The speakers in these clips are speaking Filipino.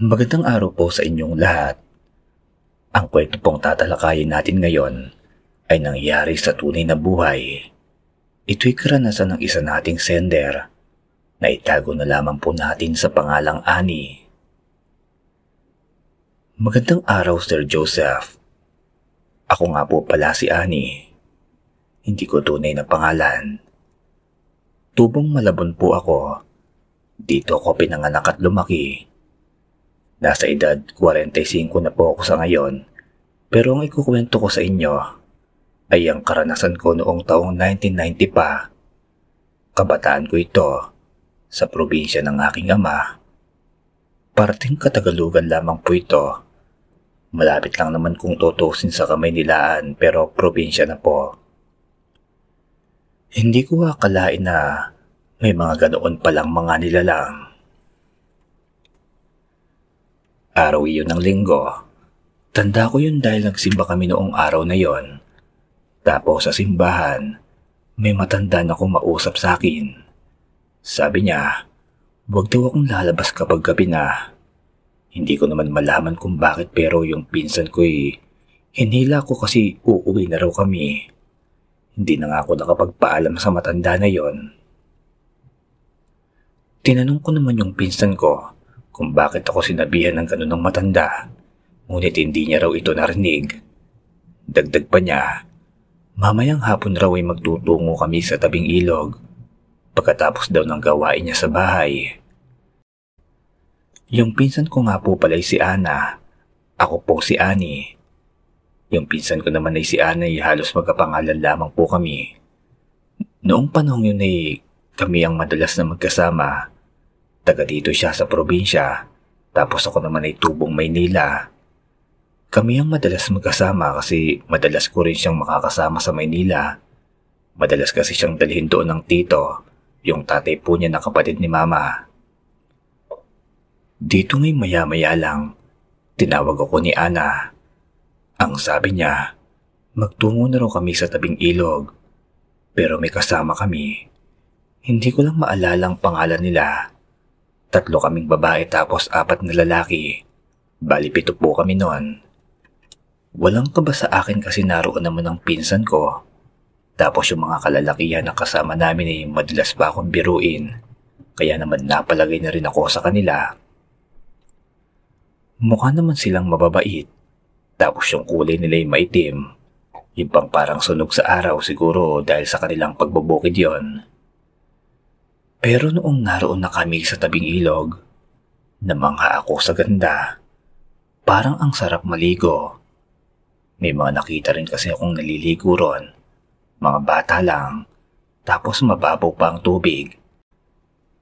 Magandang araw po sa inyong lahat. Ang kwento pong tatalakayin natin ngayon ay nangyari sa tunay na buhay. Ito'y karanasan ng isa nating sender na itago na lamang po natin sa pangalang Ani. Magandang araw Sir Joseph. Ako nga po pala si Ani. Hindi ko tunay na pangalan. Tubong malabon po ako. Dito ako pinanganak at lumaki. Nasa edad 45 na po ako sa ngayon. Pero ang ikukwento ko sa inyo ay ang karanasan ko noong taong 1990 pa. Kabataan ko ito sa probinsya ng aking ama. Parting katagalugan lamang po ito. Malapit lang naman kung tutusin sa kamay nilaan pero probinsya na po. Hindi ko akalain na may mga ganoon palang mga nilalang. Araw iyon ng linggo. Tanda ko yun dahil nagsimba kami noong araw na yon. Tapos sa simbahan, may matanda na kumausap sa akin. Sabi niya, huwag daw akong lalabas kapag gabi na. Hindi ko naman malaman kung bakit pero yung pinsan ko'y hinila ko kasi uuwi na raw kami. Hindi na nga ako nakapagpaalam sa matanda na yon. Tinanong ko naman yung pinsan ko kung bakit ako sinabihan ng ganun matanda. Ngunit hindi niya raw ito narinig. Dagdag pa niya, mamayang hapon raw ay magtutungo kami sa tabing ilog pagkatapos daw ng gawain niya sa bahay. Yung pinsan ko nga po pala ay si Ana. Ako po si Ani. Yung pinsan ko naman ay si Ana ay halos magkapangalan lamang po kami. Noong panahon yun ay kami ang madalas na magkasama. Taga dito siya sa probinsya, tapos ako naman ay tubong Maynila. Kami ang madalas magkasama kasi madalas ko rin siyang makakasama sa Maynila. Madalas kasi siyang dalhin doon ng tito, yung tatay po niya na kapatid ni mama. Dito ngay maya-maya lang, tinawag ako ni Ana. Ang sabi niya, magtungo na raw kami sa tabing ilog. Pero may kasama kami. Hindi ko lang maalala ang pangalan nila. Tatlo kaming babae tapos apat na lalaki. Bali pito po kami noon. Walang kaba sa akin kasi naroon naman ang pinsan ko. Tapos yung mga kalalakihan na kasama namin ay madalas pa akong biruin. Kaya naman napalagay na rin ako sa kanila. Mukha naman silang mababait. Tapos yung kulay nila ay maitim. Pang parang sunog sa araw siguro dahil sa kanilang pagbubukid yon. Pero noong naroon na kami sa tabing ilog, namangha ako sa ganda. Parang ang sarap maligo. May mga nakita rin kasi akong naliligo ron. Mga bata lang. Tapos mababaw pa ang tubig.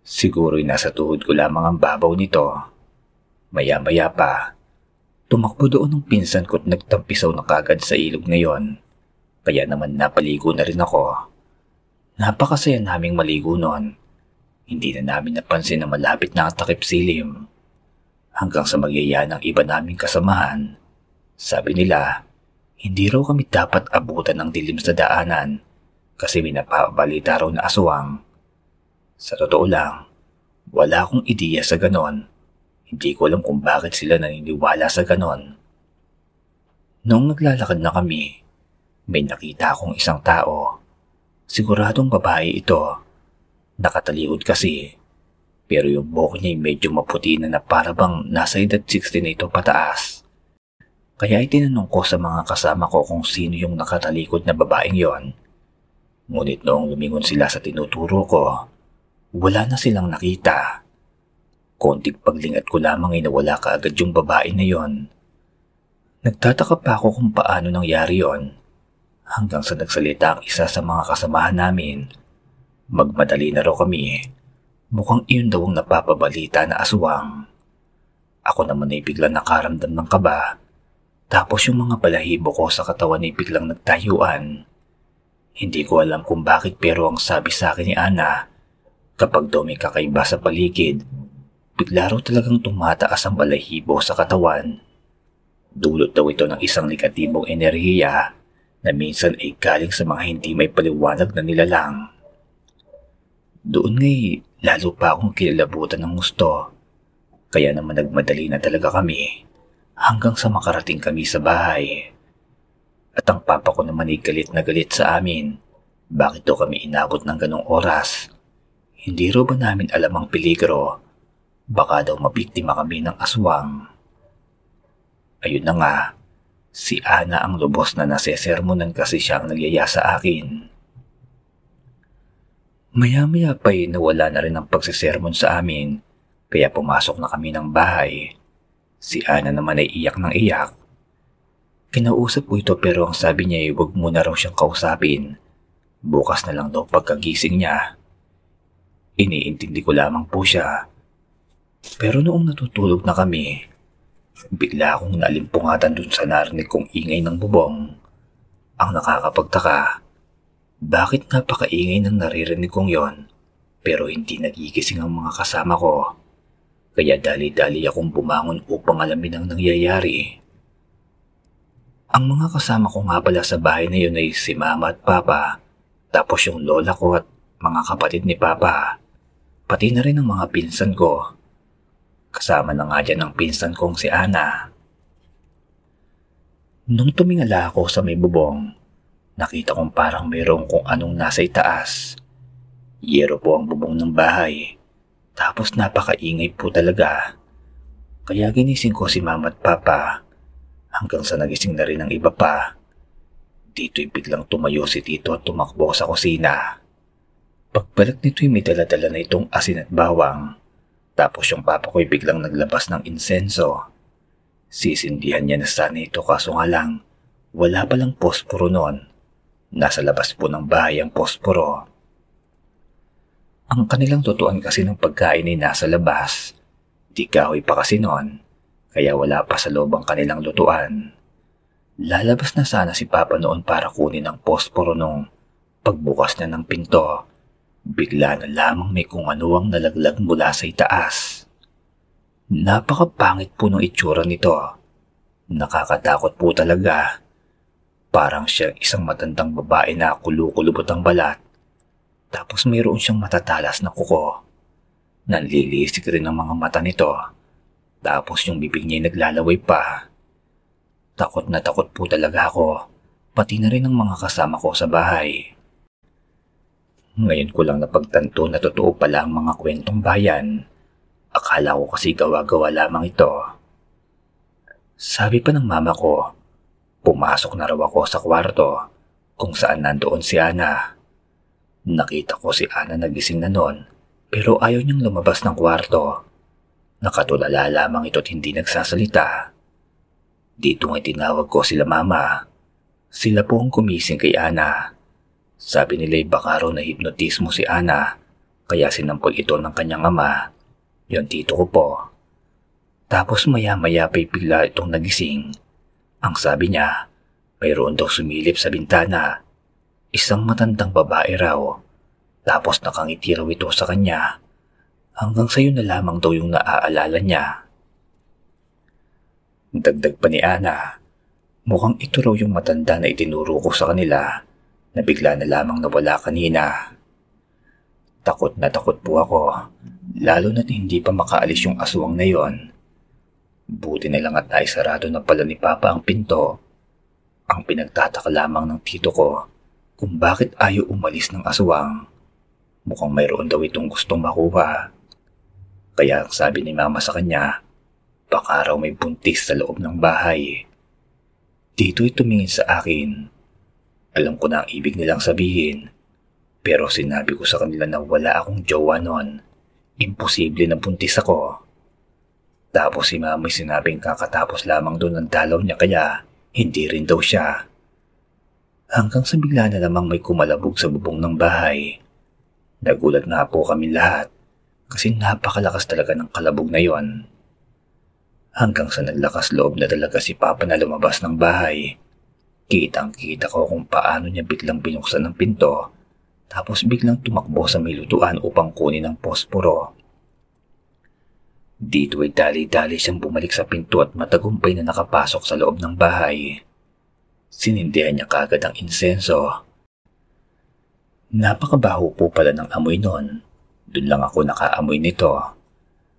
Siguro'y nasa tuhod ko lamang ang babaw nito. Maya-maya pa, tumakbo doon ng pinsan ko at nagtampisaw na kagad sa ilog ngayon. Kaya naman napaligo na rin ako. Napakasaya naming maligo noon. Hindi na namin napansin na malapit na takip silim. Hanggang sa magyaya ng iba naming kasamahan. Sabi nila, hindi raw kami dapat abutan ng dilim sa daanan kasi may napabalita raw na aswang. Sa totoo lang, wala akong ideya sa ganon hindi ko alam kung bakit sila naniniwala sa ganon. Noong naglalakad na kami, may nakita akong isang tao. Siguradong babae ito. Nakataliod kasi. Pero yung buhok niya ay medyo maputi na na parabang nasa edad 60 na ito pataas. Kaya itinanong ko sa mga kasama ko kung sino yung nakatalikod na babaeng yon. Ngunit noong lumingon sila sa tinuturo ko, wala na silang nakita. Konting paglingat ko lamang ay nawala kaagad yung babae na yon. Nagtataka pa ako kung paano nangyari yon. Hanggang sa nagsalita ang isa sa mga kasamahan namin. Magmadali na raw kami. Mukhang iyon daw ang napapabalita na aswang. Ako naman ay biglang nakaramdam ng kaba. Tapos yung mga balahibo ko sa katawan ay biglang nagtayuan. Hindi ko alam kung bakit pero ang sabi sa akin ni Ana, kapag daw may kakaiba sa paligid, bigla raw talagang tumataas ang balahibo sa katawan. Dulot daw ito ng isang negatibong enerhiya na minsan ay galing sa mga hindi may paliwanag na nilalang. Doon ngay lalo pa akong kinalabutan ng gusto. Kaya naman nagmadali na talaga kami hanggang sa makarating kami sa bahay. At ang papa ko naman ay galit na galit sa amin. Bakit daw kami inabot ng ganong oras? Hindi ro ba namin alam ang peligro? Baka daw mabiktima kami ng aswang. Ayun na nga, si Ana ang lubos na nasesermonan kasi siya ang nagyaya sa akin. Maya-maya pa'y nawala na rin ang pagsisermon sa amin, kaya pumasok na kami ng bahay. Si Ana naman ay iyak ng iyak Kinausap ko ito pero ang sabi niya ay huwag muna raw siyang kausapin. Bukas na lang daw pagkagising niya. Iniintindi ko lamang po siya. Pero noong natutulog na kami, bigla akong nalimpungatan dun sa narinig kong ingay ng bubong. Ang nakakapagtaka, bakit napakaingay ng naririnig kong yon pero hindi nagigising ang mga kasama ko. Kaya dali-dali akong bumangon upang alamin ang nangyayari. Ang mga kasama ko nga pala sa bahay na yun ay si mama at papa, tapos yung lola ko at mga kapatid ni papa, pati na rin ang mga pinsan ko. Kasama na nga dyan ang pinsan kong si Ana. Nung tumingala ako sa may bubong, nakita kong parang mayroong kung anong nasa itaas. Yero po ang bubong ng bahay, tapos napakaingay po talaga. Kaya ginising ko si mama at papa hanggang sa nagising na rin ang iba pa. Dito'y biglang tumayo si Tito at tumakbo sa kusina. Pagbalik nito'y may daladala na itong asin at bawang. Tapos yung papa ko'y biglang naglabas ng insenso. Sisindihan niya na sana ito kaso nga lang, wala palang posporo noon. Nasa labas po ng bahay ang posporo. Ang kanilang tutuan kasi ng pagkain ay nasa labas. Di kahoy pa kasi noon kaya wala pa sa loob ang kanilang lutuan. Lalabas na sana si Papa noon para kunin ang posporo nung pagbukas niya ng pinto. Bigla na lamang may kung ano ang nalaglag mula sa itaas. Napakapangit po ng itsura nito. Nakakatakot po talaga. Parang siya isang matandang babae na kulukulubot ang balat. Tapos mayroon siyang matatalas na kuko. Nanlilisik rin ang mga mata nito tapos yung bibig niya naglalaway pa. Takot na takot po talaga ako, pati na rin ang mga kasama ko sa bahay. Ngayon ko lang napagtanto na totoo pala ang mga kwentong bayan. Akala ko kasi gawa-gawa lamang ito. Sabi pa ng mama ko, pumasok na raw ako sa kwarto kung saan nandoon si Ana. Nakita ko si Ana nagising na noon pero ayaw niyang lumabas ng kwarto. Nakatulala lamang ito't hindi nagsasalita. Dito nga tinawag ko sila mama. Sila po ang kumising kay Ana. Sabi nila baka raw na hipnotismo si Ana, kaya sinampol ito ng kanyang ama. Yon tito ko po. Tapos maya-maya pa'y itong nagising. Ang sabi niya, mayroon daw sumilip sa bintana. Isang matandang babae raw. Tapos nakangiti raw ito sa kanya hanggang sa na lamang daw yung naaalala niya. Dagdag pa ni Ana, mukhang ito raw yung matanda na itinuro ko sa kanila na bigla na lamang nawala kanina. Takot na takot po ako, lalo na't hindi pa makaalis yung aswang na yon. Buti na lang at naisarado na pala ni Papa ang pinto. Ang pinagtataka lamang ng tito ko kung bakit ayaw umalis ng aswang. Mukhang mayroon daw itong gustong makuha. Kaya ang sabi ni mama sa kanya, baka raw may buntis sa loob ng bahay. Dito'y tumingin sa akin. Alam ko na ang ibig nilang sabihin. Pero sinabi ko sa kanila na wala akong jowa noon. Imposible na buntis ako. Tapos si mama sinabing kakatapos lamang doon ang dalaw niya kaya hindi rin daw siya. Hanggang sa bigla na namang may kumalabog sa bubong ng bahay. Nagulat na po kami lahat kasi napakalakas talaga ng kalabog na yon. Hanggang sa naglakas loob na talaga si Papa na lumabas ng bahay. Kitang kita ko kung paano niya biglang binuksan ng pinto tapos biglang tumakbo sa may lutuan upang kunin ang posporo. Dito ay dali-dali siyang bumalik sa pinto at matagumpay na nakapasok sa loob ng bahay. Sinindihan niya kagad ang insenso. Napakabaho po pala ng amoy noon doon lang ako nakaamoy nito.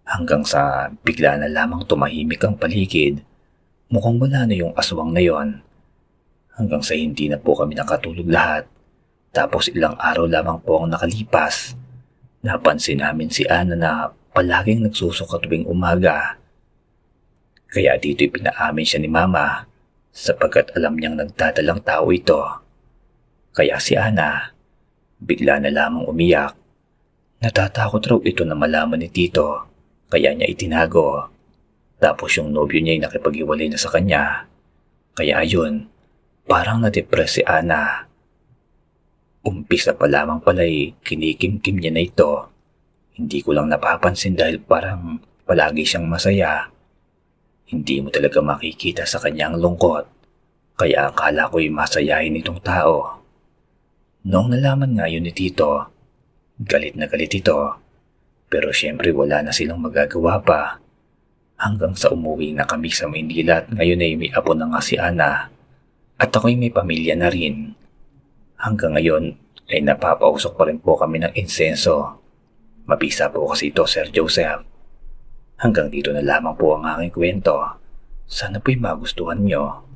Hanggang sa bigla na lamang tumahimik ang paligid. Mukhang wala na yung aswang na yon. Hanggang sa hindi na po kami nakatulog lahat. Tapos ilang araw lamang po ang nakalipas. Napansin namin si Ana na palaging nagsusuka tuwing umaga. Kaya dito'y pinaamin siya ni Mama sapagkat alam niyang nagdadalang tao ito. Kaya si Ana, bigla na lamang umiyak. Natatakot raw ito na malaman ni Tito kaya niya itinago. Tapos yung nobyo niya ay nakipag-iwalay na sa kanya. Kaya ayun, parang na-depress si Ana. Umpisa pa lamang pala'y kinikimkim niya na ito. Hindi ko lang napapansin dahil parang palagi siyang masaya. Hindi mo talaga makikita sa kanyang lungkot. Kaya akala ko'y masayahin itong tao. Noong nalaman nga yun ni Tito, galit na galit ito pero syempre wala na silang magagawa pa. Hanggang sa umuwi na kami sa Maynila at ngayon ay may apo na nga si Ana. At ako'y may pamilya na rin. Hanggang ngayon ay napapausok pa rin po kami ng insenso. Mabisa po kasi ito, Sir Joseph. Hanggang dito na lamang po ang aking kwento. Sana po'y magustuhan nyo.